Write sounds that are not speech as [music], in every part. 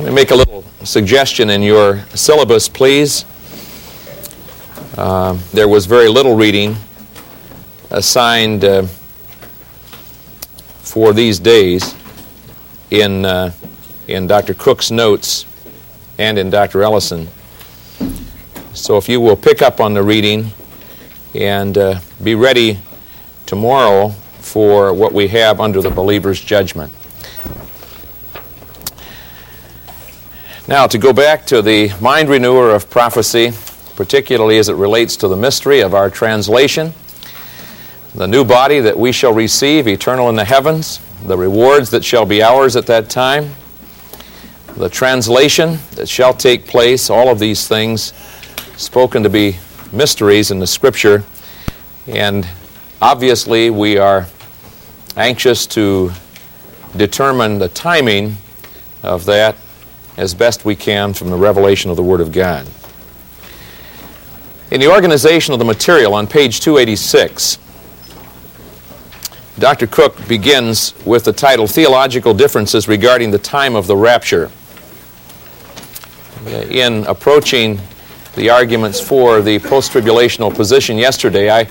Let me make a little suggestion in your syllabus, please. Uh, there was very little reading assigned uh, for these days in, uh, in Dr. Cook's notes and in Dr. Ellison. So if you will pick up on the reading and uh, be ready tomorrow for what we have under the believer's judgment. Now, to go back to the mind renewer of prophecy, particularly as it relates to the mystery of our translation, the new body that we shall receive, eternal in the heavens, the rewards that shall be ours at that time, the translation that shall take place, all of these things spoken to be mysteries in the Scripture. And obviously, we are anxious to determine the timing of that as best we can from the revelation of the Word of God. In the organization of the material on page 286, Dr. Cook begins with the title Theological Differences Regarding the Time of the Rapture. In approaching the arguments for the post tribulational position yesterday, I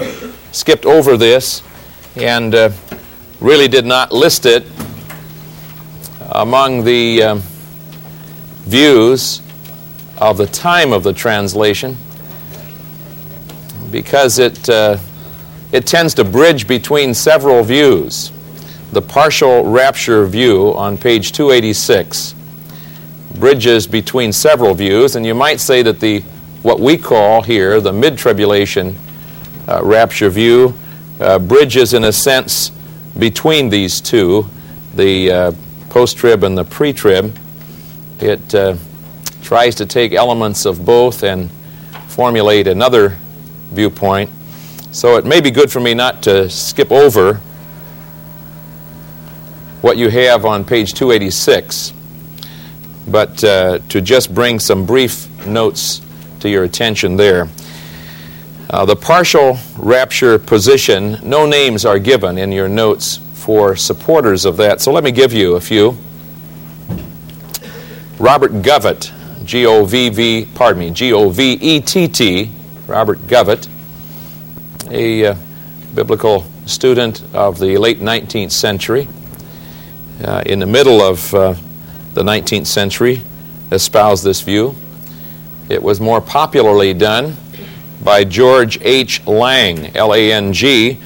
skipped over this and uh, really did not list it among the um, views of the time of the translation because it, uh, it tends to bridge between several views. The partial rapture view on page 286 bridges between several views, and you might say that the what we call here the mid tribulation uh, rapture view uh, bridges, in a sense, between these two the uh, post trib and the pre trib. It uh, tries to take elements of both and formulate another viewpoint. So it may be good for me not to skip over what you have on page 286, but uh, to just bring some brief notes to your attention there. Uh, the partial rapture position, no names are given in your notes for supporters of that, so let me give you a few. Robert Govett, G O V V, pardon me, G O V E T T, Robert Govett, a uh, biblical student of the late 19th century, uh, in the middle of uh, the 19th century, espoused this view. It was more popularly done by George H. Lang, L A N G.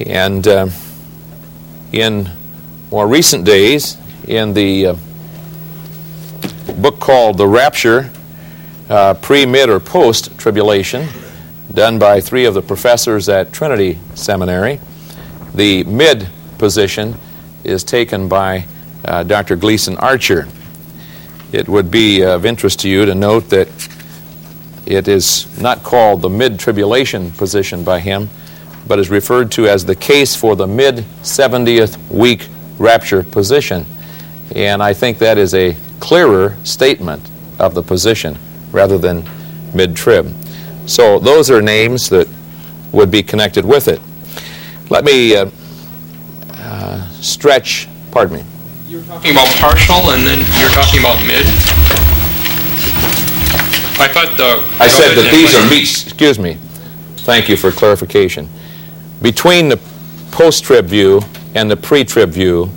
and uh, in more recent days, in the uh, book called The Rapture, uh, pre, mid, or post tribulation, done by three of the professors at Trinity Seminary, the mid position is taken by uh, Dr. Gleason Archer. It would be of interest to you to note that it is not called the mid tribulation position by him, but is referred to as the case for the mid 70th week rapture position. And I think that is a clearer statement of the position rather than mid trib. So those are names that would be connected with it. Let me uh, uh, stretch, pardon me. You're talking about partial and then you're talking about mid? I thought the. I said that these are meets, excuse me. Thank you for clarification. Between the post-trib view and the pre-trib view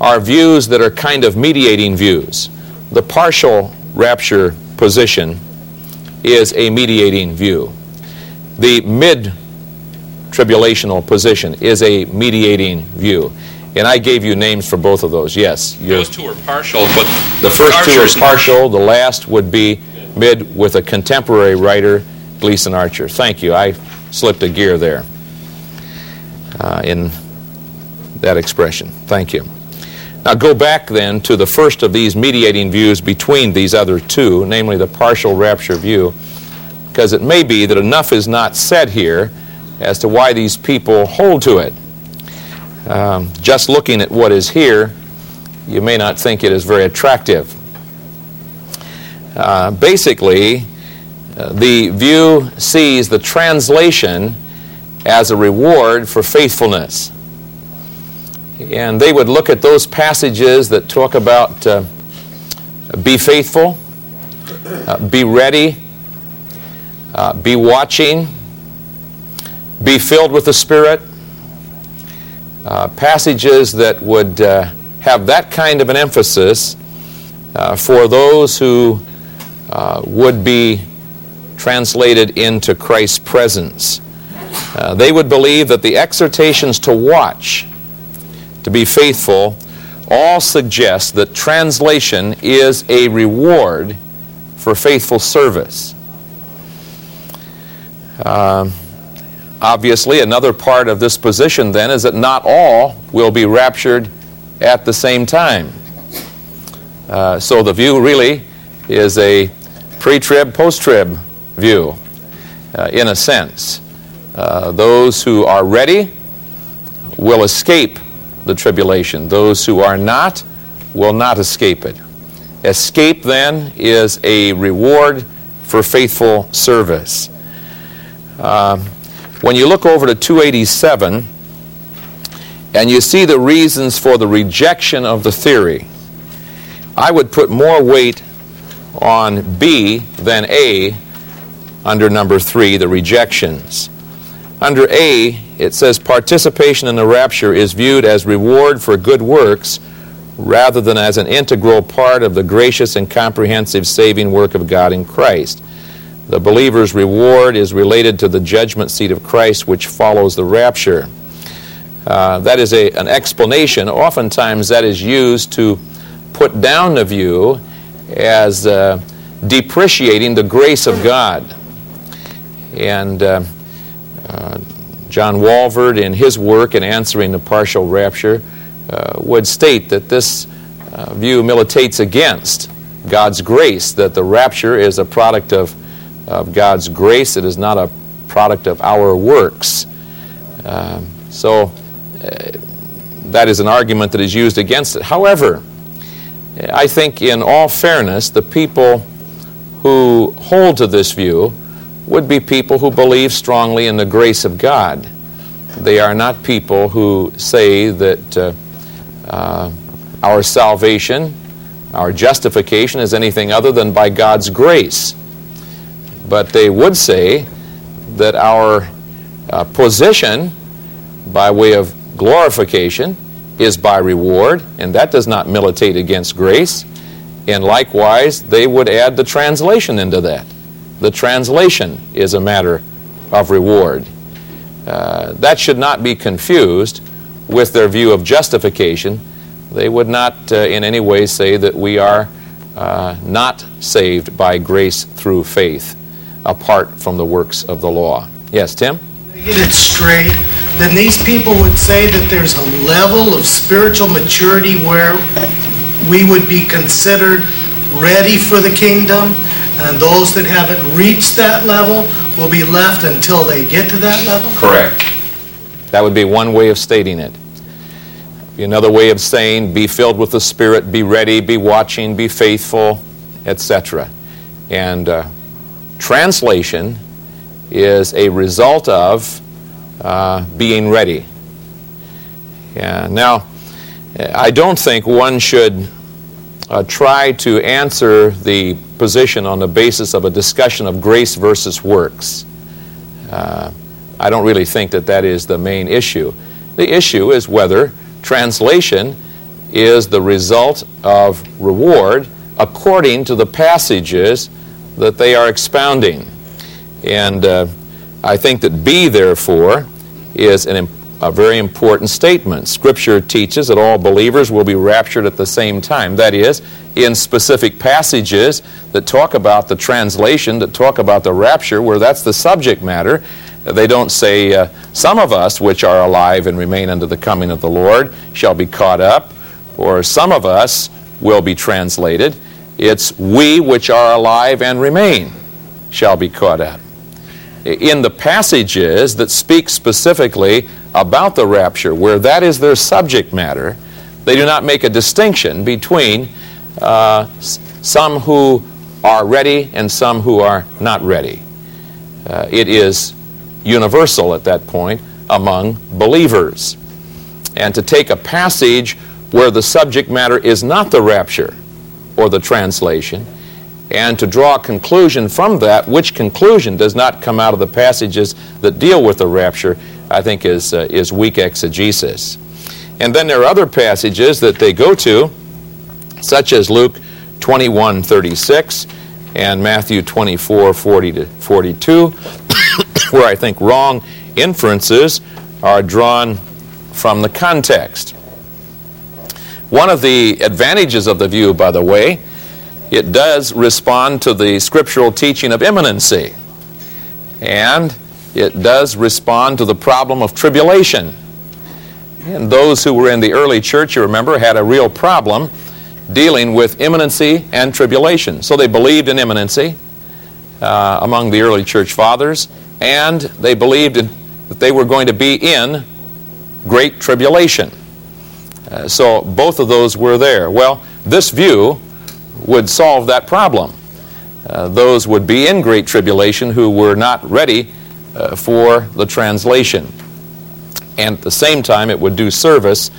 are views that are kind of mediating views. The partial rapture position is a mediating view. The mid tribulational position is a mediating view. And I gave you names for both of those. Yes. Those two are partial, but the first two are partial. The last would be mid with a contemporary writer, Gleason Archer. Thank you. I slipped a gear there uh, in that expression. Thank you. Now go back then to the first of these mediating views between these other two, namely the partial rapture view, because it may be that enough is not said here as to why these people hold to it. Um, just looking at what is here, you may not think it is very attractive. Uh, basically, uh, the view sees the translation as a reward for faithfulness. And they would look at those passages that talk about uh, be faithful, uh, be ready, uh, be watching, be filled with the Spirit. Uh, passages that would uh, have that kind of an emphasis uh, for those who would be translated into Christ's presence. Uh, they would believe that the exhortations to watch, to be faithful, all suggest that translation is a reward for faithful service. Um, obviously, another part of this position then is that not all will be raptured at the same time. Uh, so the view really is a pre trib, post trib view, uh, in a sense. Uh, those who are ready will escape the tribulation, those who are not will not escape it. Escape, then, is a reward for faithful service. Uh, when you look over to 287 and you see the reasons for the rejection of the theory, I would put more weight on B than A under number three, the rejections. Under A, it says participation in the rapture is viewed as reward for good works rather than as an integral part of the gracious and comprehensive saving work of God in Christ. The believer's reward is related to the judgment seat of Christ, which follows the rapture. Uh, that is a, an explanation. Oftentimes, that is used to put down the view as uh, depreciating the grace of God. And uh, John Walvoord, in his work in answering the partial rapture, uh, would state that this uh, view militates against God's grace, that the rapture is a product of, of God's grace, it is not a product of our works. Um, so uh, that is an argument that is used against it. However, I think, in all fairness, the people who hold to this view would be people who believe strongly in the grace of God. They are not people who say that uh, uh, our salvation, our justification is anything other than by God's grace. But they would say that our uh, position by way of glorification is by reward, and that does not militate against grace. And likewise, they would add the translation into that. The translation is a matter of reward. Uh, that should not be confused with their view of justification. They would not uh, in any way say that we are uh, not saved by grace through faith apart from the works of the law. Yes, Tim? Get it straight then these people would say that there's a level of spiritual maturity where we would be considered ready for the kingdom, and those that haven't reached that level will be left until they get to that level? Correct. That would be one way of stating it. Another way of saying, be filled with the Spirit, be ready, be watching, be faithful, etc. And uh, translation is a result of uh, being ready. Yeah, now, I don't think one should uh, try to answer the position on the basis of a discussion of grace versus works. Uh, I don't really think that that is the main issue. The issue is whether translation is the result of reward according to the passages that they are expounding. And uh, I think that B, therefore, is an, a very important statement. Scripture teaches that all believers will be raptured at the same time. That is, in specific passages that talk about the translation, that talk about the rapture, where that's the subject matter, they don't say, uh, Some of us which are alive and remain unto the coming of the Lord shall be caught up, or some of us will be translated. It's we which are alive and remain shall be caught up in the passages that speak specifically about the rapture, where that is their subject matter, they do not make a distinction between uh, some who are ready and some who are not ready. Uh, it is universal at that point among believers. And to take a passage where the subject matter is not the rapture or the translation, and to draw a conclusion from that, which conclusion does not come out of the passages that deal with the rapture, I think is, uh, is weak exegesis. And then there are other passages that they go to, such as Luke 21 36 and Matthew 24 40 to 42, [coughs] where I think wrong inferences are drawn from the context. One of the advantages of the view, by the way, it does respond to the scriptural teaching of imminency. And it does respond to the problem of tribulation. And those who were in the early church, you remember, had a real problem dealing with imminency and tribulation. So they believed in imminency uh, among the early church fathers, and they believed in, that they were going to be in great tribulation. Uh, so both of those were there. Well, this view would solve that problem. Uh, those would be in great tribulation who were not ready uh, for the translation. And at the same time, it would do service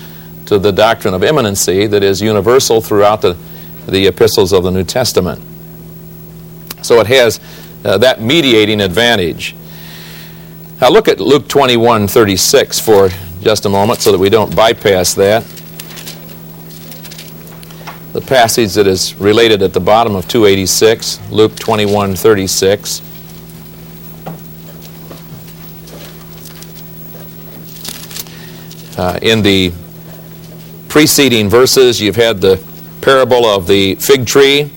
to the doctrine of imminency that is universal throughout the, the epistles of the New Testament. So it has uh, that mediating advantage. Now look at Luke 21 36 for just a moment so that we don't bypass that the passage that is related at the bottom of 286, Luke 21 36. Uh, in the preceding verses, you've had the parable of the fig tree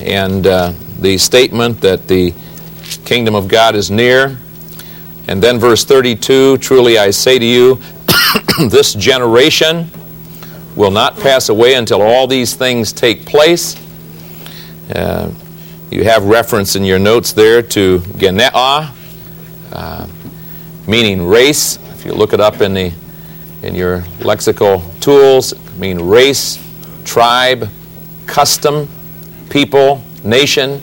and uh, the statement that the kingdom of God is near. And then verse 32 Truly I say to you, [coughs] this generation will not pass away until all these things take place. Uh, you have reference in your notes there to Genea, uh, meaning race. If you look it up in, the, in your lexical tools, mean race, tribe, custom, people, nation.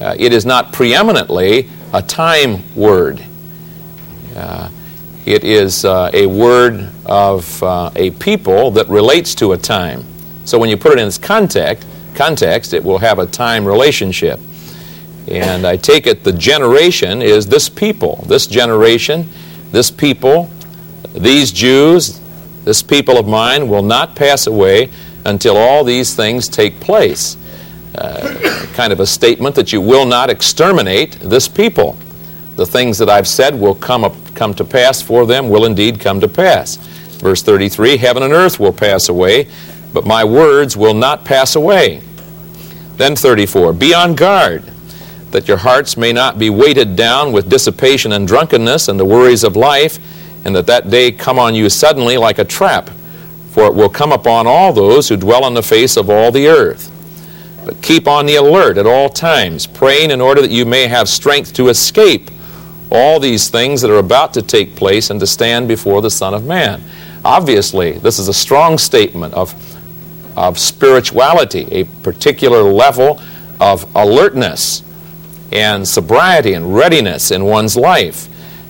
Uh, it is not preeminently a time word. Uh, it is uh, a word of uh, a people that relates to a time. So when you put it in its context, context, it will have a time relationship. And I take it the generation is this people. This generation, this people, these Jews, this people of mine will not pass away until all these things take place. Uh, kind of a statement that you will not exterminate this people the things that I've said will come, up, come to pass for them will indeed come to pass. Verse 33 Heaven and earth will pass away, but my words will not pass away. Then 34 Be on guard, that your hearts may not be weighted down with dissipation and drunkenness and the worries of life, and that that day come on you suddenly like a trap, for it will come upon all those who dwell on the face of all the earth. But keep on the alert at all times, praying in order that you may have strength to escape all these things that are about to take place and to stand before the Son of Man. Obviously, this is a strong statement of, of spirituality, a particular level of alertness and sobriety and readiness in one's life.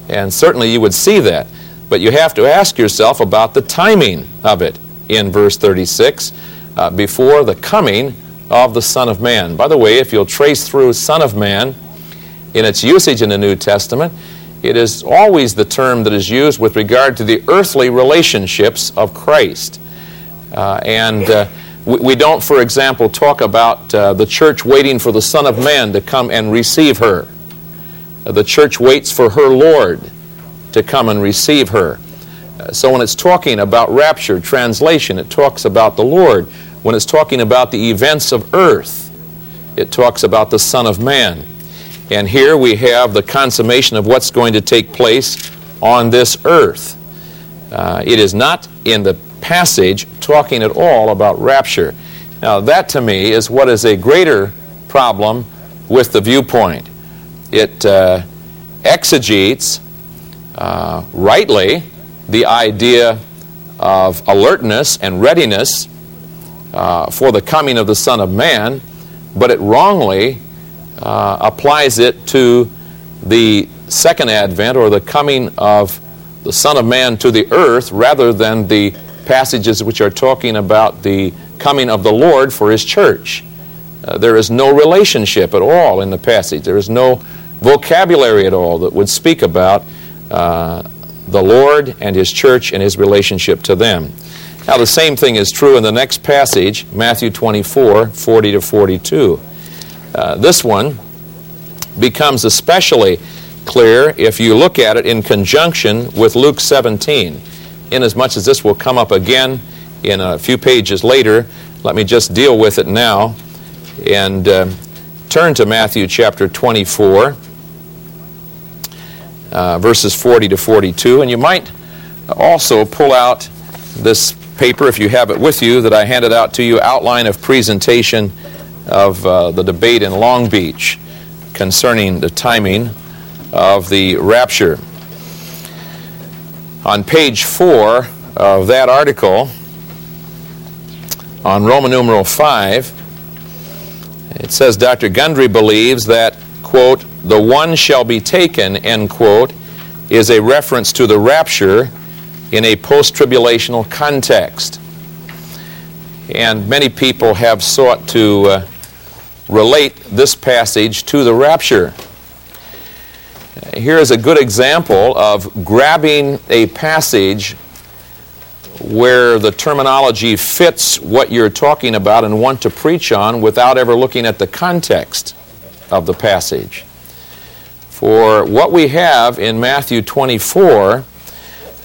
And certainly you would see that. But you have to ask yourself about the timing of it in verse 36 uh, before the coming of the Son of Man. By the way, if you'll trace through Son of Man, in its usage in the New Testament, it is always the term that is used with regard to the earthly relationships of Christ. Uh, and uh, we, we, don't, for example, talk about uh, the church waiting for the Son of Man to come and receive her. Uh, the church waits for her Lord to come and receive her. Uh, so when it's talking about rapture, translation, it talks about the Lord. When it's talking about the events of earth, it talks about the Son of Man. And here we have the consummation of what's going to take place on this earth. Uh, it is not in the passage talking at all about rapture. Now, that to me is what is a greater problem with the viewpoint. It uh, exegetes uh, rightly the idea of alertness and readiness uh, for the coming of the Son of Man, but it wrongly uh, applies it to the second advent or the coming of the Son of Man to the earth rather than the passages which are talking about the coming of the Lord for his church. Uh, there is no relationship at all in the passage. There is no vocabulary at all that would speak about uh, the Lord and his church and his relationship to them. Now, the same thing is true in the next passage, Matthew 24 40 to 42. Uh, this one becomes especially clear if you look at it in conjunction with Luke 17. Inasmuch as this will come up again in a few pages later, let me just deal with it now and uh, turn to Matthew chapter 24, uh, verses 40 to 42. And you might also pull out this paper, if you have it with you, that I handed out to you, outline of presentation of uh, the debate in Long Beach concerning the timing of the rapture. On page 4 of that article, on Roman numeral 5, it says Dr. Gundry believes that, quote, the one shall be taken, end quote, is a reference to the rapture in a post tribulational context. And many people have sought to uh, relate this passage to the rapture. Here is a good example of grabbing a passage where the terminology fits what you're talking about and want to preach on without ever looking at the context of the passage. For what we have in Matthew 24,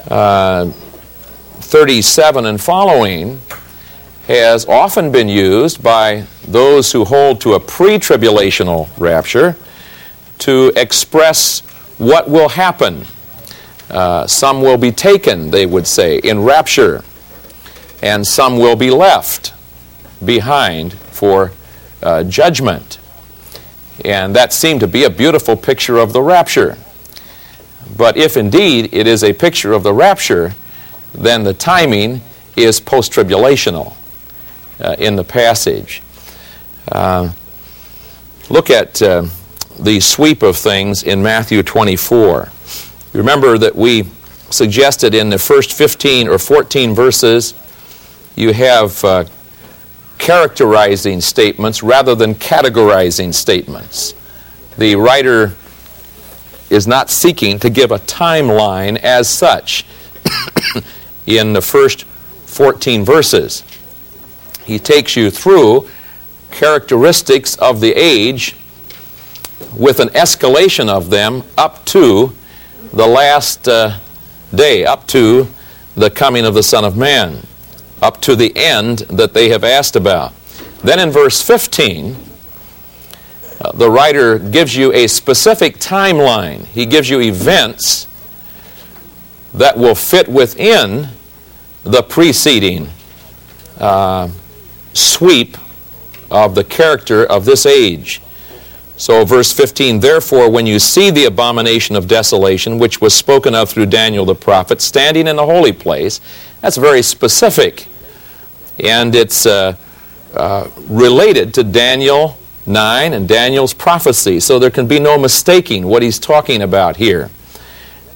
uh, 37 and following, has often been used by those who hold to a pre tribulational rapture to express what will happen uh, some will be taken, they would say, in rapture, and some will be left behind for uh, judgment. And that seemed to be a beautiful picture of the rapture. But if indeed it is a picture of the rapture, then the timing is post tribulational uh, in the passage. Uh, look at uh, the sweep of things in Matthew 24. Remember that we suggested in the first 15 or 14 verses, you have uh, characterizing statements rather than categorizing statements. The writer is not seeking to give a timeline as such [coughs] in the first 14 verses. He takes you through characteristics of the age with an escalation of them up to the last uh, day, up to the coming of the Son of Man, up to the end that they have asked about. Then in verse 15, uh, the writer gives you a specific timeline. He gives you events that will fit within the preceding uh, sweep of the character of this age. So, verse 15, therefore, when you see the abomination of desolation, which was spoken of through Daniel the prophet, standing in the holy place, that's very specific. And it's uh, uh, related to Daniel 9 and Daniel's prophecy. So, there can be no mistaking what he's talking about here.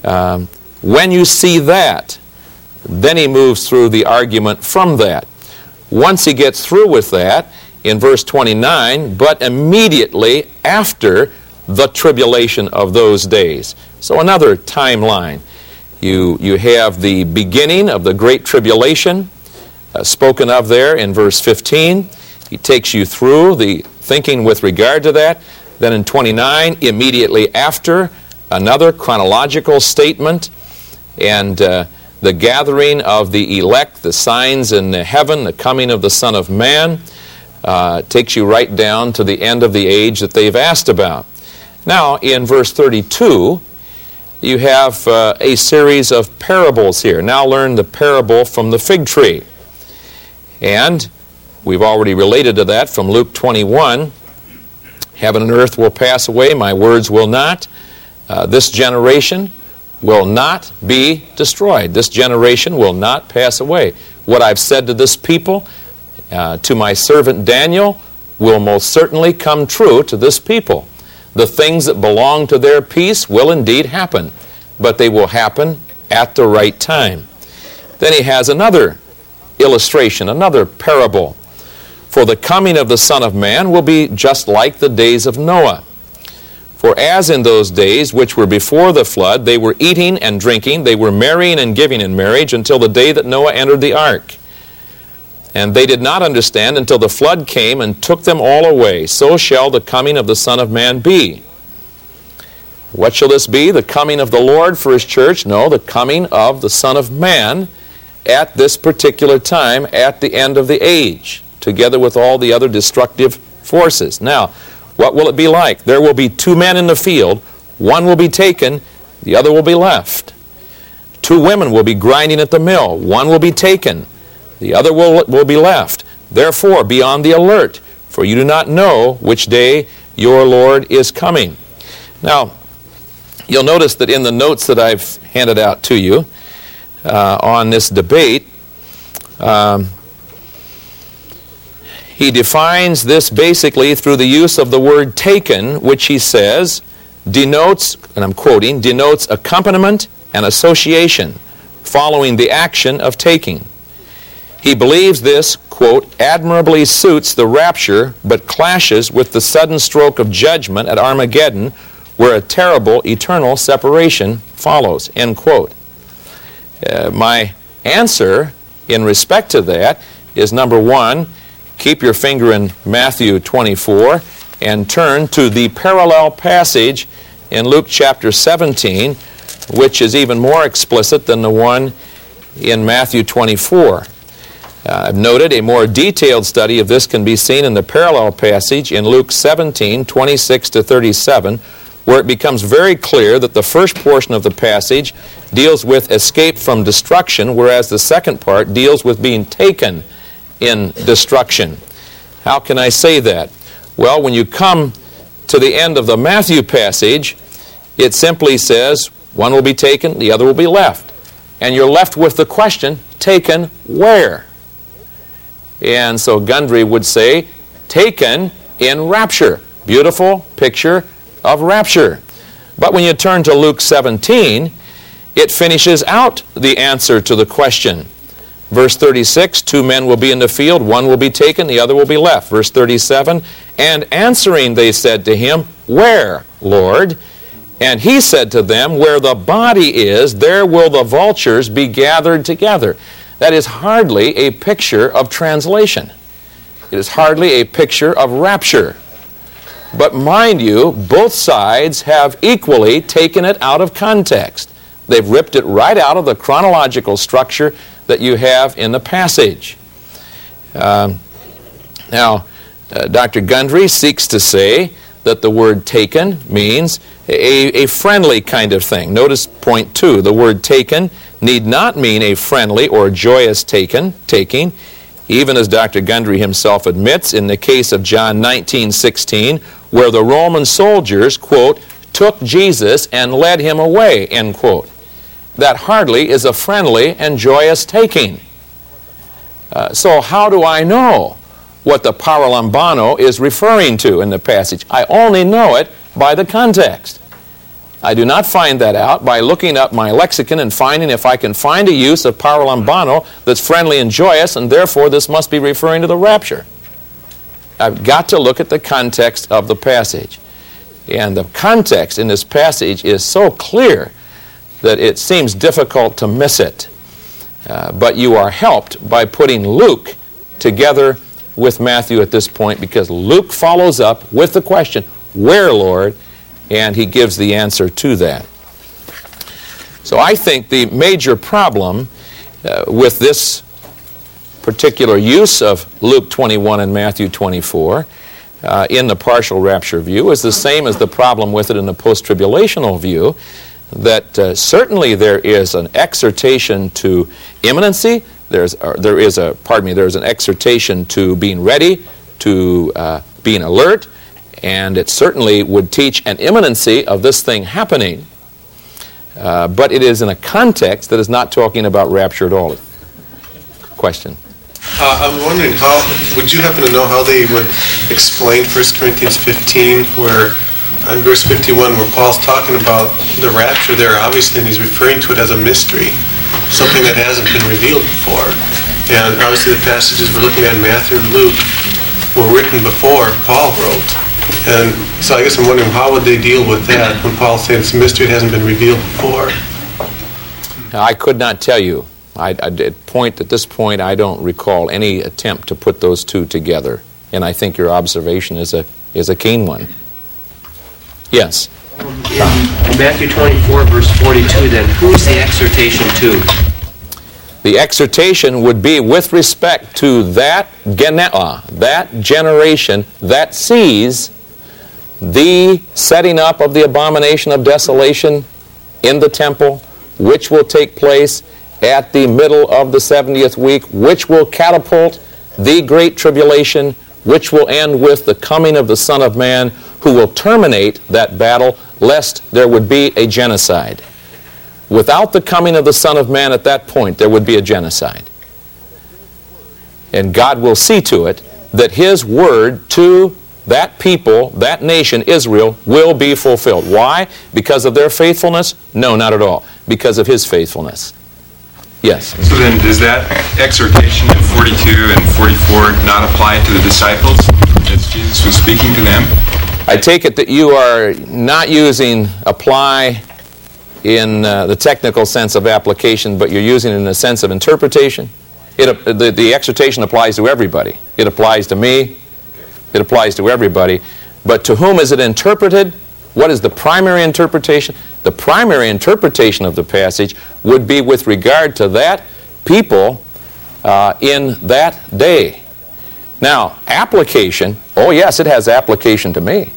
Um, when you see that, then he moves through the argument from that. Once he gets through with that, in verse 29, but immediately after the tribulation of those days. So another timeline. You, you have the beginning of the Great Tribulation uh, spoken of there in verse 15. He takes you through the thinking with regard to that. Then in 29, immediately after, another chronological statement and uh, the gathering of the elect, the signs in heaven, the coming of the Son of Man uh, takes you right down to the end of the age that they've asked about. Now, in verse 32, you have uh, a series of parables here. Now, learn the parable from the fig tree. And we've already related to that from Luke 21. Heaven and earth will pass away, my words will not. Uh, this generation will not be destroyed. This generation will not pass away. What I've said to this people, uh, to my servant Daniel will most certainly come true to this people. The things that belong to their peace will indeed happen, but they will happen at the right time. Then he has another illustration, another parable. For the coming of the Son of Man will be just like the days of Noah. For as in those days which were before the flood, they were eating and drinking, they were marrying and giving in marriage until the day that Noah entered the ark. And they did not understand until the flood came and took them all away. So shall the coming of the Son of Man be. What shall this be? The coming of the Lord for his church? No, the coming of the Son of Man at this particular time, at the end of the age, together with all the other destructive forces. Now, what will it be like? There will be two men in the field. One will be taken, the other will be left. Two women will be grinding at the mill. One will be taken, the other will, will be left. Therefore, be on the alert, for you do not know which day your Lord is coming. Now, you'll notice that in the notes that I've handed out to you uh, on this debate, um, he defines this basically through the use of the word taken, which he says denotes, and I'm quoting, denotes accompaniment and association following the action of taking. He believes this, quote, admirably suits the rapture, but clashes with the sudden stroke of judgment at Armageddon, where a terrible eternal separation follows, end quote. Uh, my answer in respect to that is number one, keep your finger in Matthew 24 and turn to the parallel passage in Luke chapter 17, which is even more explicit than the one in Matthew 24. Uh, I've noted a more detailed study of this can be seen in the parallel passage in Luke 17, 26 to 37, where it becomes very clear that the first portion of the passage deals with escape from destruction, whereas the second part deals with being taken in destruction. How can I say that? Well, when you come to the end of the Matthew passage, it simply says, one will be taken, the other will be left. And you're left with the question, taken where? And so Gundry would say, taken in rapture. Beautiful picture of rapture. But when you turn to Luke 17, it finishes out the answer to the question. Verse 36, two men will be in the field, one will be taken, the other will be left. Verse 37, and answering they said to him, Where, Lord? And he said to them, Where the body is, there will the vultures be gathered together. That is hardly a picture of translation. It is hardly a picture of rapture. But mind you, both sides have equally taken it out of context. They've ripped it right out of the chronological structure that you have in the passage. Um, now, uh, Dr. Gundry seeks to say that the word taken means a, a friendly kind of thing. Notice point two the word taken need not mean a friendly or joyous taken, taking, even as Dr. Gundry himself admits in the case of John 19 16, where the Roman soldiers, quote, took Jesus and led him away, end quote that hardly is a friendly and joyous taking. Uh, so, how do I know what the paralambano is referring to in the passage? I only know it by the context. I do not find that out by looking up my lexicon and finding if I can find a use of paralambano that's friendly and joyous, and therefore this must be referring to the rapture. I've got to look at the context of the passage. And the context in this passage is so clear that it seems difficult to miss it. Uh, but you are helped by putting Luke together with Matthew at this point because Luke follows up with the question, Where, Lord? And he gives the answer to that. So I think the major problem uh, with this particular use of Luke 21 and Matthew 24 uh, in the partial rapture view is the same as the problem with it in the post tribulational view that uh, certainly there is an exhortation to imminency. There's, uh, there is a, pardon me, there's an exhortation to being ready, to uh, being alert, and it certainly would teach an imminency of this thing happening. Uh, but it is in a context that is not talking about rapture at all. Question. Uh, I'm wondering how, would you happen to know how they would explain 1 Corinthians 15 where on verse 51 where Paul's talking about the rapture there, obviously, and he's referring to it as a mystery, something that hasn't been revealed before. And obviously the passages we're looking at in Matthew and Luke were written before Paul wrote. And so I guess I'm wondering how would they deal with that mm-hmm. when Paul's saying it's a mystery that hasn't been revealed before? I could not tell you. I, I, at point at this point, I don't recall any attempt to put those two together, and I think your observation is a is a keen one. Yes. Um, in Matthew 24, verse 42, then, who's the exhortation to? The exhortation would be with respect to that genea, uh, that generation that sees the setting up of the abomination of desolation in the temple, which will take place at the middle of the 70th week, which will catapult the great tribulation, which will end with the coming of the Son of Man, who will terminate that battle, lest there would be a genocide. Without the coming of the Son of Man at that point, there would be a genocide. And God will see to it that His word to that people, that nation, Israel, will be fulfilled. Why? Because of their faithfulness? No, not at all. Because of His faithfulness. Yes. So then, does that exhortation in 42 and 44 not apply to the disciples as Jesus was speaking to them? I take it that you are not using apply in uh, the technical sense of application, but you're using it in the sense of interpretation. It, uh, the, the exhortation applies to everybody. It applies to me. It applies to everybody. But to whom is it interpreted? What is the primary interpretation? The primary interpretation of the passage would be with regard to that people uh, in that day. Now, application, oh yes, it has application to me.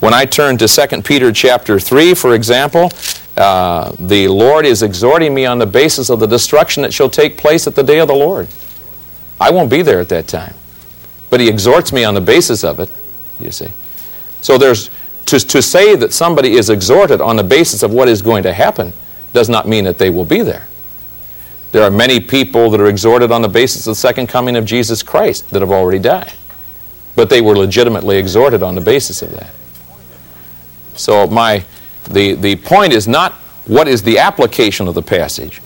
When I turn to 2 Peter chapter 3, for example, uh, the Lord is exhorting me on the basis of the destruction that shall take place at the day of the Lord. I won't be there at that time. But he exhorts me on the basis of it, you see. So there's to, to say that somebody is exhorted on the basis of what is going to happen does not mean that they will be there. There are many people that are exhorted on the basis of the second coming of Jesus Christ that have already died. But they were legitimately exhorted on the basis of that. So my the, the point is not what is the application of the passage,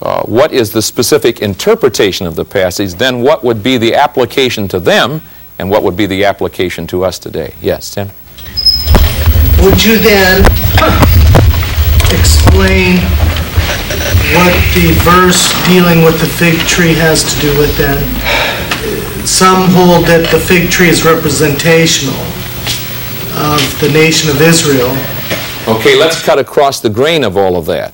uh, what is the specific interpretation of the passage, then what would be the application to them, and what would be the application to us today. Yes, Tim? Would you then explain what the verse dealing with the fig tree has to do with that? Some hold that the fig tree is representational of the nation of Israel. Okay, let's cut across the grain of all of that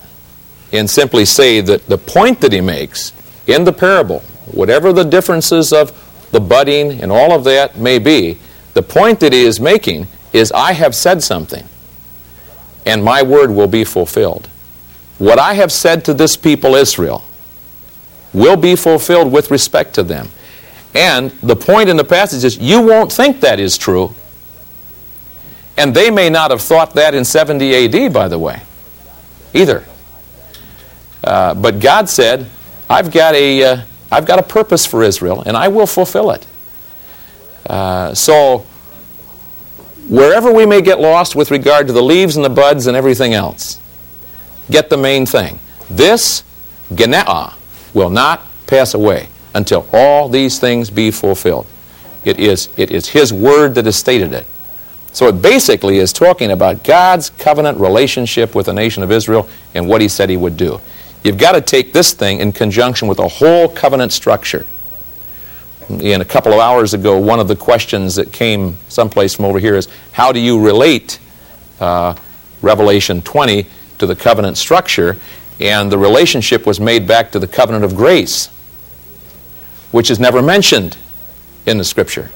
and simply say that the point that he makes in the parable, whatever the differences of the budding and all of that may be, the point that he is making is I have said something, and my word will be fulfilled. What I have said to this people, Israel, will be fulfilled with respect to them. And the point in the passage is you won't think that is true. And they may not have thought that in 70 AD, by the way, either. Uh, but God said, I've got, a, uh, I've got a purpose for Israel, and I will fulfill it. Uh, so wherever we may get lost with regard to the leaves and the buds and everything else, get the main thing. This, genea, will not pass away until all these things be fulfilled. It is, it is His Word that has stated it. So it basically is talking about God's covenant relationship with the nation of Israel and what He said He would do. You've got to take this thing in conjunction with a whole covenant structure in a couple of hours ago, one of the questions that came someplace from over here is how do you relate uh, Revelation 20 to the covenant structure? And the relationship was made back to the covenant of grace, which is never mentioned in the scripture.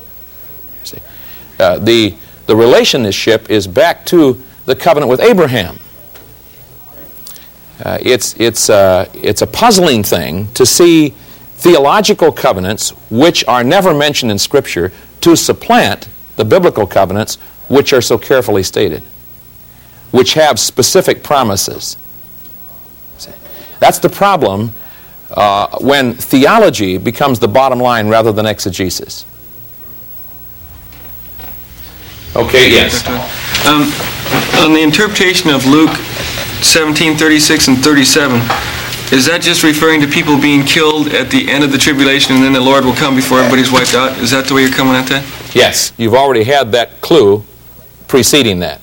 Uh, the, the relationship is back to the covenant with Abraham. Uh, it's, it's, uh, it's a puzzling thing to see theological covenants which are never mentioned in Scripture to supplant the biblical covenants which are so carefully stated, which have specific promises. That's the problem uh, when theology becomes the bottom line rather than exegesis. Okay, yes. Um, on the interpretation of Luke 17, 36 and 37, is that just referring to people being killed at the end of the tribulation and then the Lord will come before everybody's wiped out? Is that the way you're coming at that? Yes, you've already had that clue preceding that.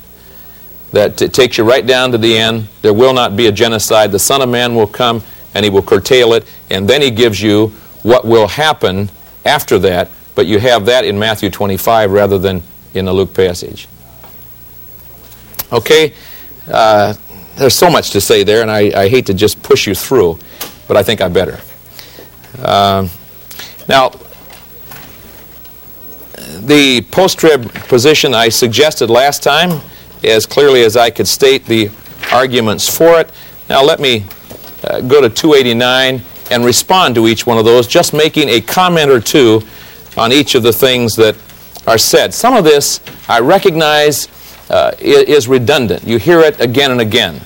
That it takes you right down to the end. There will not be a genocide. The Son of Man will come and he will curtail it, and then he gives you what will happen after that. But you have that in Matthew 25 rather than in the Luke passage. Okay? Uh, there's so much to say there, and I, I, hate to just push you through, but I think I better. Uh, now, the post-trib position I suggested last time, as clearly as I could state the arguments for it. Now let me uh, go to 289 and respond to each one of those, just making a comment or two on each of the things that are said. Some of this I recognize uh, is redundant. You hear it again and again.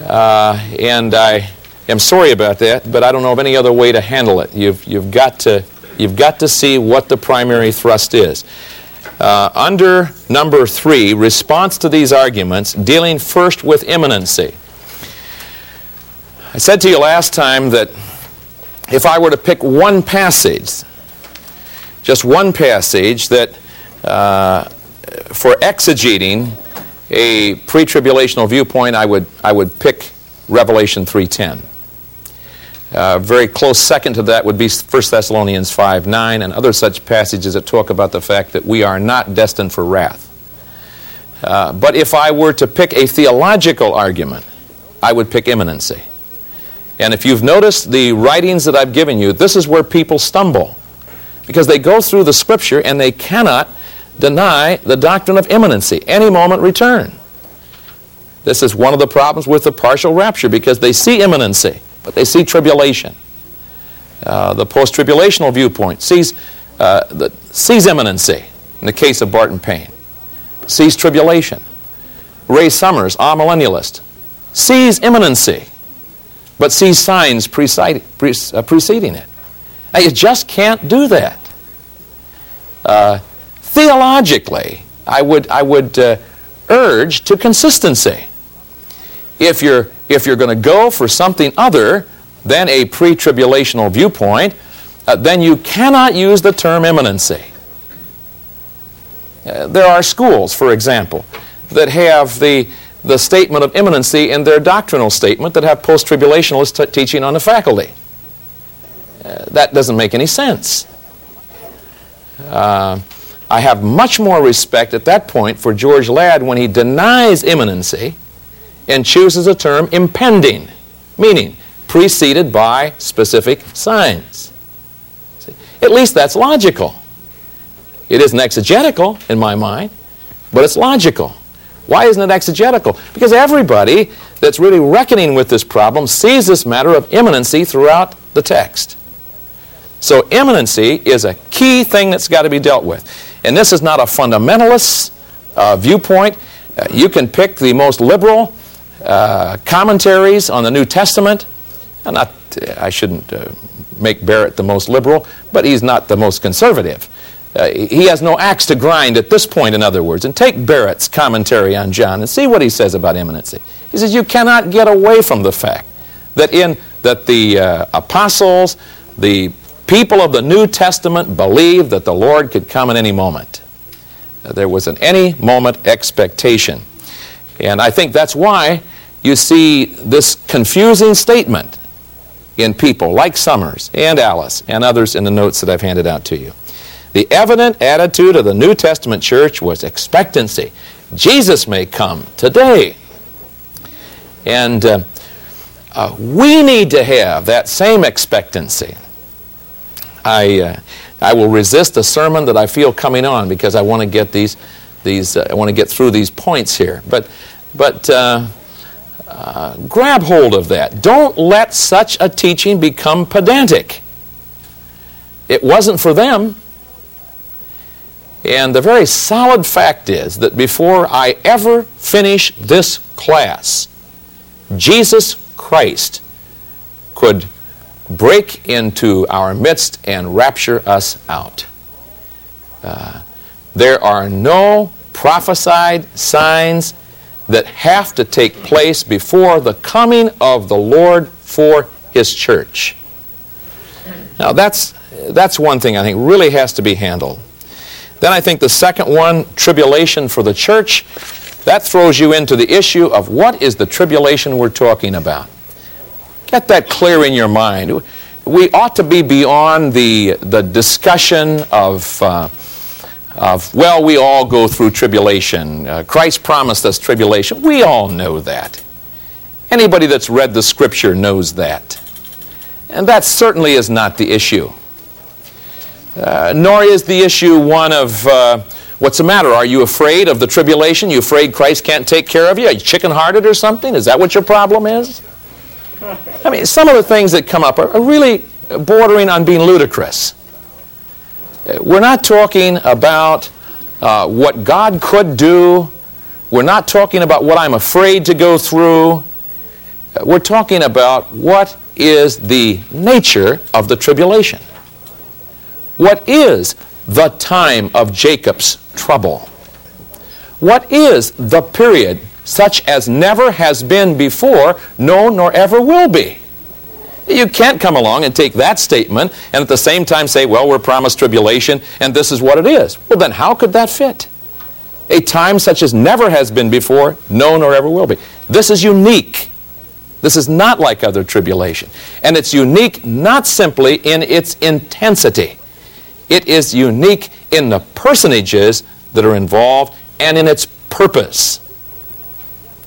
Uh, and I am sorry about that, but I don't know of any other way to handle it. You've, you've, got, to, you've got to see what the primary thrust is. Uh, under number three, response to these arguments, dealing first with imminency. I said to you last time that if I were to pick one passage, just one passage that uh, for exegeting a pre-tribulational viewpoint, I would, I would pick Revelation 3.10. Uh, very close second to that would be 1 Thessalonians 5 9 and other such passages that talk about the fact that we are not destined for wrath. Uh, but if I were to pick a theological argument, I would pick imminency. And if you've noticed the writings that I've given you, this is where people stumble. Because they go through the scripture and they cannot deny the doctrine of imminency, any moment return. This is one of the problems with the partial rapture because they see imminency, but they see tribulation. Uh, the post tribulational viewpoint sees, uh, the, sees imminency in the case of Barton Payne, sees tribulation. Ray Summers, amillennialist, sees imminency but sees signs preceding, uh, preceding it. Now, you just can't do that. Uh, theologically, I would, I would uh, urge to consistency. If you're, if you're going to go for something other than a pre tribulational viewpoint, uh, then you cannot use the term imminency. Uh, there are schools, for example, that have the, the statement of imminency in their doctrinal statement that have post tribulationalist t- teaching on the faculty. Uh, that doesn't make any sense. Uh, I have much more respect at that point for George Ladd when he denies imminency and chooses a term impending, meaning preceded by specific signs. See? At least that's logical. It isn't exegetical in my mind, but it's logical. Why isn't it exegetical? Because everybody that's really reckoning with this problem sees this matter of imminency throughout the text. So, imminency is a key thing that's got to be dealt with. And this is not a fundamentalist uh, viewpoint. Uh, you can pick the most liberal uh, commentaries on the New Testament. I'm not, I shouldn't uh, make Barrett the most liberal, but he's not the most conservative. Uh, he has no axe to grind at this point, in other words. And take Barrett's commentary on John and see what he says about imminency. He says you cannot get away from the fact that in that the uh, apostles, the people of the New Testament believed that the Lord could come at any moment. There was an any moment expectation. And I think that's why you see this confusing statement in people like Summers and Alice and others in the notes that I've handed out to you. The evident attitude of the New Testament church was expectancy. Jesus may come today. And uh, uh, we need to have that same expectancy. I, uh, I will resist a sermon that I feel coming on because I want to get these, these uh, I want to get through these points here. But, but uh, uh, grab hold of that. Don't let such a teaching become pedantic. It wasn't for them. And the very solid fact is that before I ever finish this class, Jesus Christ could break into our midst and rapture us out. Uh, there are no prophesied signs that have to take place before the coming of the Lord for His church. Now, that's, that's one thing I think really has to be handled. Then I think the second one, tribulation for the church, that throws you into the issue of what is the tribulation we're talking about. Get that clear in your mind. We ought to be beyond the, the discussion of, uh, of, well, we all go through tribulation. Uh, Christ promised us tribulation. We all know that. Anybody that's read the scripture knows that. And that certainly is not the issue. Uh, nor is the issue one of uh, what's the matter? Are you afraid of the tribulation? You afraid Christ can't take care of you? Are you chicken hearted or something? Is that what your problem is? I mean, some of the things that come up are, are really bordering on being ludicrous. Uh, we're not talking about uh, what God could do. We're not talking about what I'm afraid to go through. Uh, we're talking about what is the nature of the tribulation. What is the time of Jacob's trouble? What is the period such as never has been before, no, nor ever will be? You can't come along and take that statement and at the same time say, well, we're promised tribulation and this is what it is. Well, then how could that fit? A time such as never has been before, no, nor ever will be. This is unique. This is not like other tribulation. And it's unique not simply in its intensity, it is unique in the personages that are involved and in its purpose.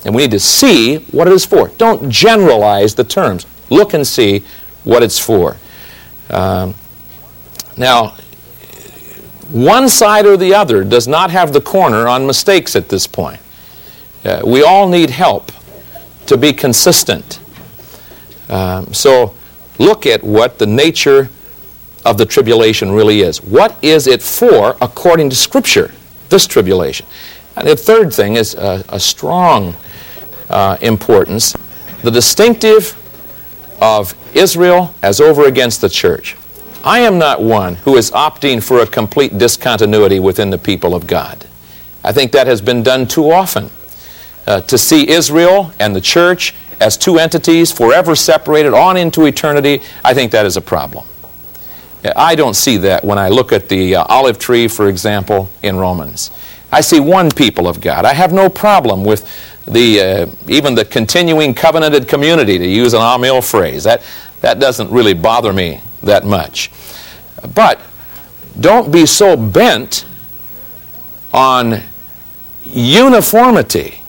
And we need to see what it is for. Don't generalize the terms. Look and see what it's for. Um, now, one side or the other does not have the corner on mistakes at this point. Uh, we all need help to be consistent. Um, so look at what the nature of the tribulation really is. What is it for according to Scripture, this tribulation? And the third thing is a, a strong uh, importance the distinctive of Israel as over against the church. I am not one who is opting for a complete discontinuity within the people of God. I think that has been done too often. Uh, to see Israel and the church as two entities forever separated on into eternity, I think that is a problem. I don't see that when I look at the uh, olive tree, for example, in Romans. I see one people of God. I have no problem with the uh, even the continuing covenanted community, to use an Amiel phrase. That, that doesn't really bother me that much. But don't be so bent on uniformity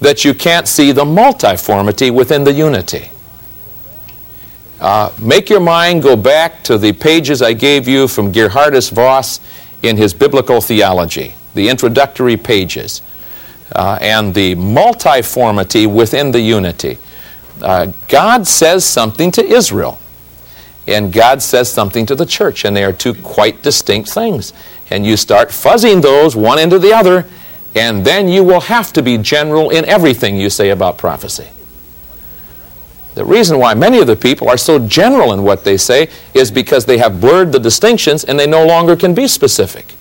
that you can't see the multiformity within the unity. Uh, make your mind go back to the pages I gave you from Geerhardus Vos in his Biblical Theology, the introductory pages, uh, and the multiformity within the unity. Uh, God says something to Israel, and God says something to the church, and they are two quite distinct things. And you start fuzzing those one into the other, and then you will have to be general in everything you say about prophecy. The reason why many of the people are so general in what they say is because they have blurred the distinctions and they no longer can be specific.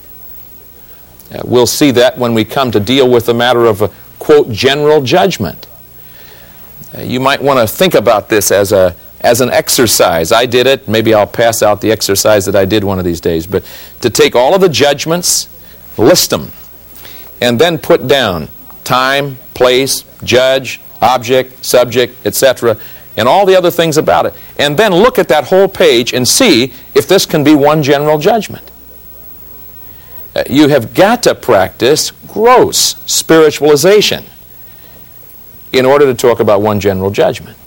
Uh, we'll see that when we come to deal with the matter of a quote general judgment. Uh, you might want to think about this as a as an exercise. I did it. Maybe I'll pass out the exercise that I did one of these days. But to take all of the judgments, list them, and then put down time, place, judge, object, subject, etc., and all the other things about it. And then look at that whole page and see if this can be one general judgment. Uh, you have got to practice gross spiritualization in order to talk about one general judgment.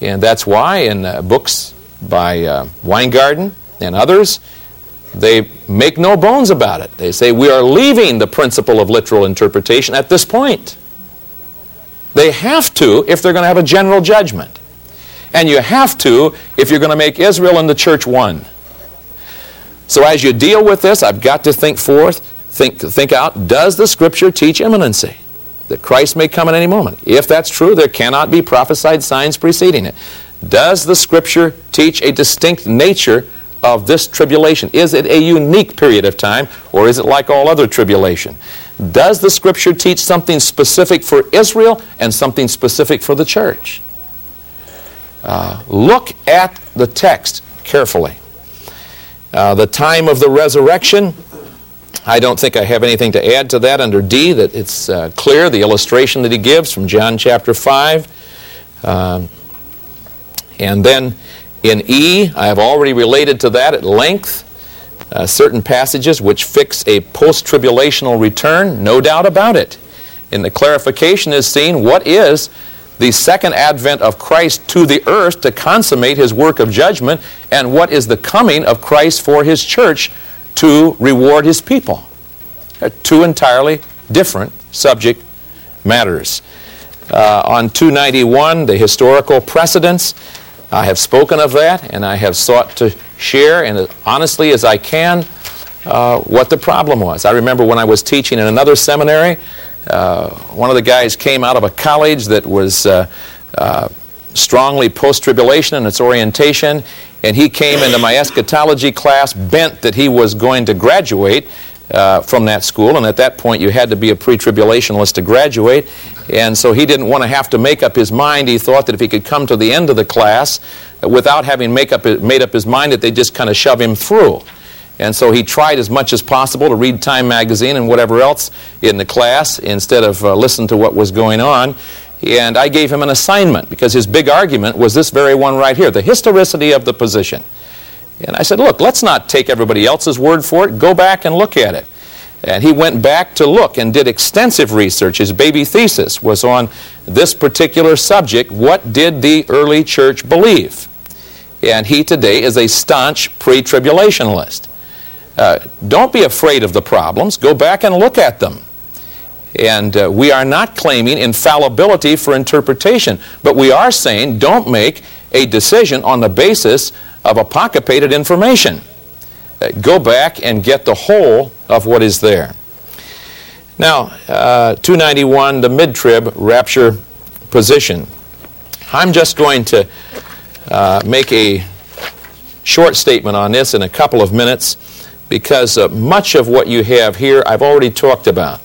And that's why in uh, books by uh, Weingarten and others, they make no bones about it. They say we are leaving the principle of literal interpretation at this point. They have to if they're going to have a general judgment. And you have to if you're going to make Israel and the church one. So as you deal with this, I've got to think forth, think, think out, does the Scripture teach imminency? That Christ may come at any moment. If that's true, there cannot be prophesied signs preceding it. Does the Scripture teach a distinct nature of this tribulation? Is it a unique period of time, or is it like all other tribulation? Does the Scripture teach something specific for Israel and something specific for the church? Uh, look at the text carefully. Uh, the time of the resurrection, I don't think I have anything to add to that under D, that it's uh, clear, the illustration that he gives from John chapter 5. Um, and then in E, I have already related to that at length. Uh, certain passages which fix a post tribulational return, no doubt about it. In the clarification is seen what is the second advent of Christ to the earth to consummate his work of judgment, and what is the coming of Christ for his church to reward his people. Uh, two entirely different subject matters. Uh, on 291, the historical precedents, I have spoken of that, and I have sought to share, and honestly as I can, uh, what the problem was. I remember when I was teaching in another seminary, one of the guys came out of a college that was uh, uh, strongly post-tribulation in its orientation, and he came into my eschatology class bent that he was going to graduate uh, from that school, and at that point you had to be a pre-tribulationist to graduate, and so he didn't want to have to make up his mind. He thought that if he could come to the end of the class uh, without having make up, made up his mind, that they'd just kind of shove him through. And so he tried as much as possible to read Time magazine and whatever else in the class instead of uh, listen to what was going on. And I gave him an assignment because his big argument was this very one right here the historicity of the position. And I said, Look, let's not take everybody else's word for it. Go back and look at it. And he went back to look and did extensive research. His baby thesis was on this particular subject What did the early church believe? And he today is a staunch pre tribulationalist. Uh, don't be afraid of the problems. Go back and look at them. And uh, we are not claiming infallibility for interpretation, but we are saying don't make a decision on the basis of apocapated information. Uh, go back and get the whole of what is there. Now, uh, 291, the mid trib rapture position. I'm just going to uh, make a short statement on this in a couple of minutes because uh, much of what you have here I've already talked about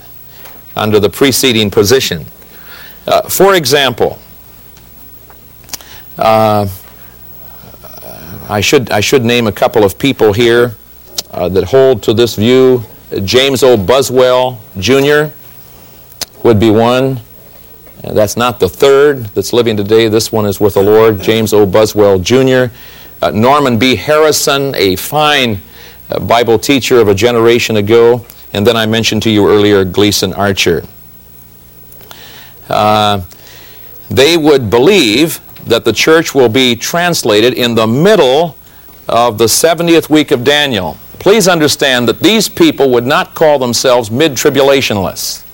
under the preceding position. Uh, for example, uh, I, should, I should name a couple of people here uh, that hold to this view. James O. Buswell Jr. would be one. Uh, that's not the third that's living today. This one is with the Lord, James O. Buswell Jr. Uh, Norman B. Harrison, a fine Bible teacher of a generation ago. And then I mentioned to you earlier Gleason Archer. Uh, they would believe that the church will be translated in the middle of the 70th week of Daniel. Please understand that these people would not call themselves mid tribulationalists.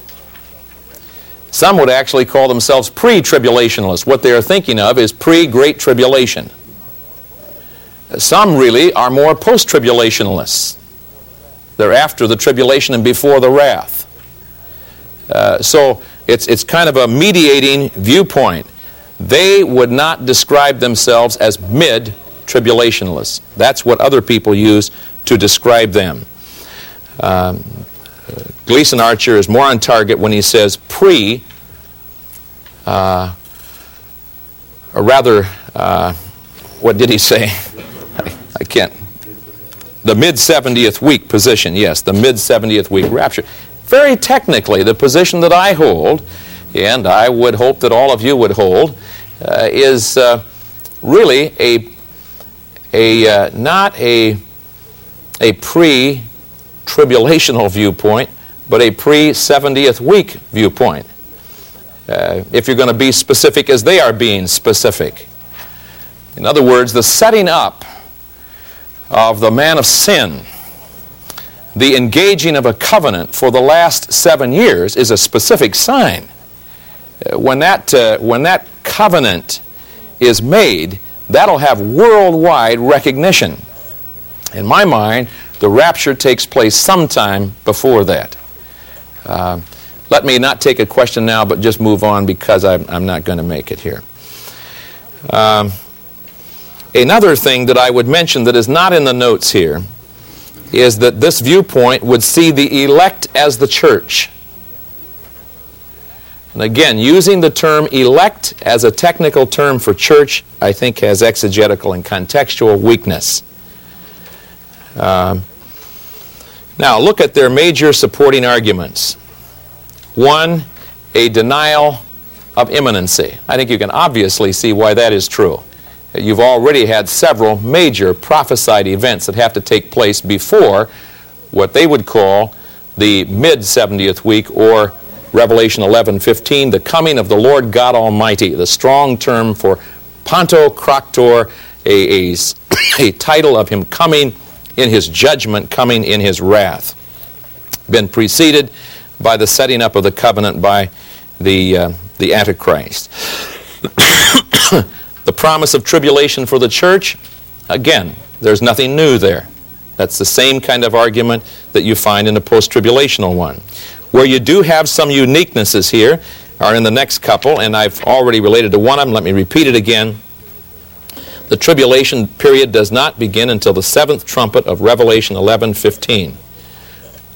Some would actually call themselves pre tribulationalists. What they are thinking of is pre Great Tribulation. Some really are more post tribulationalists. They're after the tribulation and before the wrath. Uh, so it's, it's kind of a mediating viewpoint. They would not describe themselves as mid tribulationalists. That's what other people use to describe them. Um, Gleason Archer is more on target when he says pre, uh, or rather, uh, what did he say? [laughs] I, can't the mid 70th week position, yes, the mid 70th week rapture. Very technically, the position that I hold, and I would hope that all of you would hold, uh, is uh, really a, a uh, not a, a pre tribulational viewpoint, but a pre 70th week viewpoint. Uh, if you're going to be specific as they are being specific. In other words, the setting up of the man of sin, the engaging of a covenant for the last seven years is a specific sign. Uh, when that, uh, when that covenant is made, that'll have worldwide recognition. In my mind, the rapture takes place sometime before that. Uh, let me not take a question now, but just move on because I'm, I'm not going to make it here. Um, Another thing that I would mention that is not in the notes here is that this viewpoint would see the elect as the church. And again, using the term elect as a technical term for church, I think has exegetical and contextual weakness. Um, now, look at their major supporting arguments. One, a denial of imminency. I think you can obviously see why that is true. You've already had several major prophesied events that have to take place before what they would call the mid 70th week or Revelation 11:15, the coming of the Lord God Almighty, the strong term for Pantocrator, a, a, [coughs] a title of him coming in his judgment, coming in his wrath. Been preceded by the setting up of the covenant by the, uh, the Antichrist. [coughs] the promise of tribulation for the church, again, there's nothing new there. That's the same kind of argument that you find in the post tribulational one. Where you do have some uniquenesses here are in the next couple, and I've already related to one of them. Let me repeat it again. The tribulation period does not begin until the seventh trumpet of Revelation 11:15.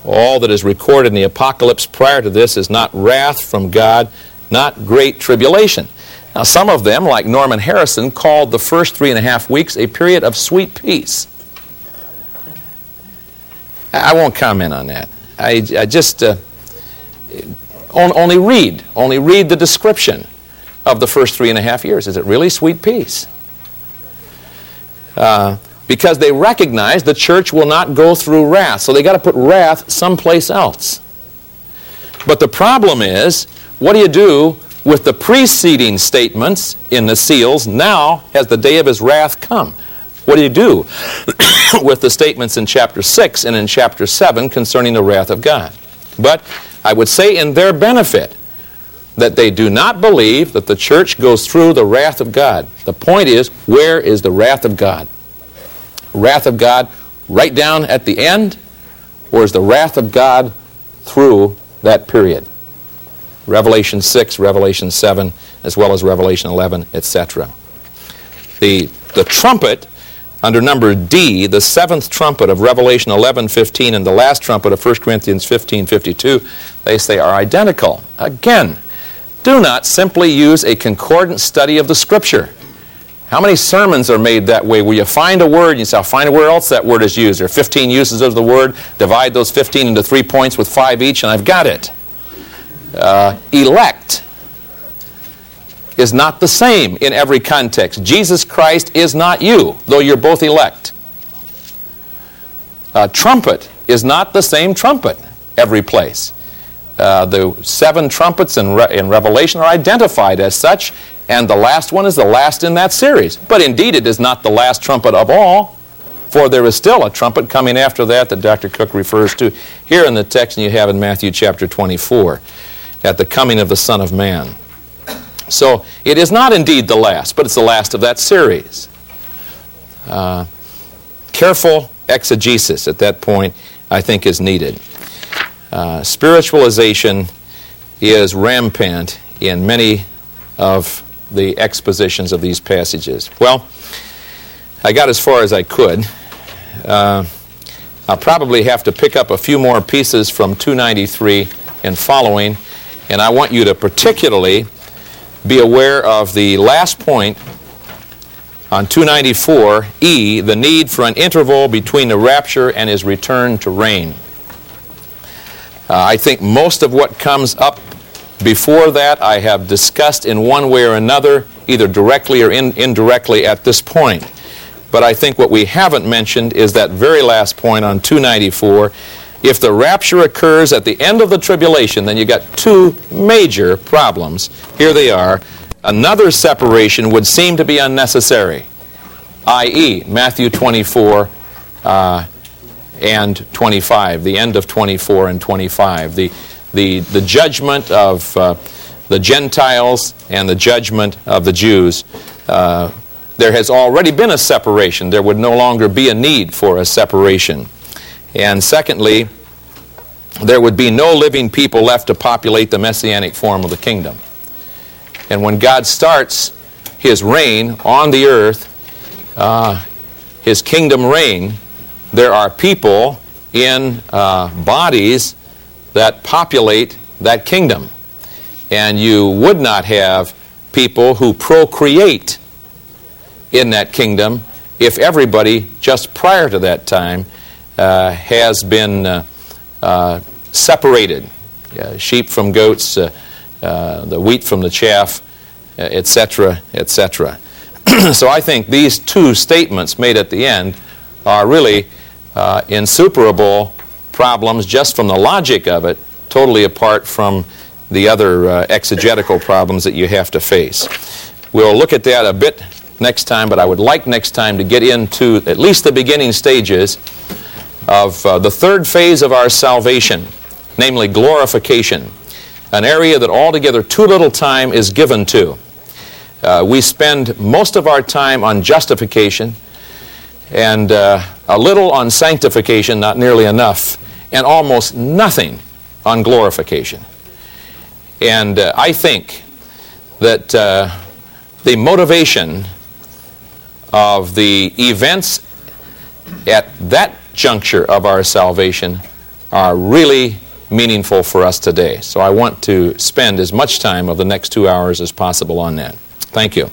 All that is recorded in the apocalypse prior to this is not wrath from God, not great tribulation. Now, some of them, like Norman Harrison, called the first three and a half weeks a period of sweet peace. I won't comment on that. I, I just uh, only read, only read the description of the first three and a half years. Is it really sweet peace? Uh, because they recognize the church will not go through wrath. So they got to put wrath someplace else. But the problem is, what do you do with the preceding statements in the seals? Now has the day of his wrath come. What do you do [coughs] with the statements in chapter 6 and in chapter 7 concerning the wrath of God? But I would say in their benefit that they do not believe that the church goes through the wrath of God. The point is, where is the wrath of God? wrath of God right down at the end, or is the wrath of God through that period? Revelation 6, Revelation 7, as well as Revelation 11, etc. The, the trumpet under number D, the seventh trumpet of Revelation 11, 15, and the last trumpet of 1 Corinthians 15, 52, they say are identical. Again, do not simply use a concordant study of the Scripture. How many sermons are made that way where you find a word and you say, I'll find where else that word is used. There are 15 uses of the word. Divide those 15 into three points with five each, and I've got it. Uh, elect is not the same in every context. Jesus Christ is not you, though you're both elect. Uh, trumpet is not the same trumpet every place. Uh, the seven trumpets in, Re- in Revelation are identified as such, and the last one is the last in that series. But indeed, it is not the last trumpet of all, for there is still a trumpet coming after that that Dr. Cook refers to here in the text and you have in Matthew chapter 24 at the coming of the Son of Man. So it is not indeed the last, but it's the last of that series. Uh, careful exegesis at that point, I think, is needed. Uh, spiritualization is rampant in many of the expositions of these passages? Well, I got as far as I could. Uh, I'll probably have to pick up a few more pieces from 293 and following, and I want you to particularly be aware of the last point on 294E, the need for an interval between the rapture and his return to reign. Uh, I think most of what comes up before that, I have discussed in one way or another, either directly or in, indirectly at this point. But I think what we haven't mentioned is that very last point on 294. If the rapture occurs at the end of the tribulation, then you got two major problems. Here they are. Another separation would seem to be unnecessary, i.e., Matthew 24 uh, and 25, the end of 24 and 25. The, the, the judgment of uh, the Gentiles and the judgment of the Jews, uh, there has already been a separation. There would no longer be a need for a separation. And secondly, there would be no living people left to populate the messianic form of the kingdom. And when God starts his reign on the earth, uh, his kingdom reign, there are people in uh, bodies that populate that kingdom. And you would not have people who procreate in that kingdom if everybody just prior to that time uh, has been uh, uh, separated sheep from goats, uh, uh, the wheat from the chaff, etc., etc. [clears throat] so I think these two statements made at the end are really uh, insuperable problems just from the logic of it, totally apart from the other uh, exegetical problems that you have to face. We'll look at that a bit next time, but I would like next time to get into at least the beginning stages of uh, the third phase of our salvation, namely glorification, an area that altogether too little time is given to. Uh, we spend most of our time on justification and uh, a little on sanctification, not nearly enough, and almost nothing on glorification. And uh, I think that uh, the motivation of the events at that juncture of our salvation are really meaningful for us today. So I want to spend as much time of the next two hours as possible on that. Thank you.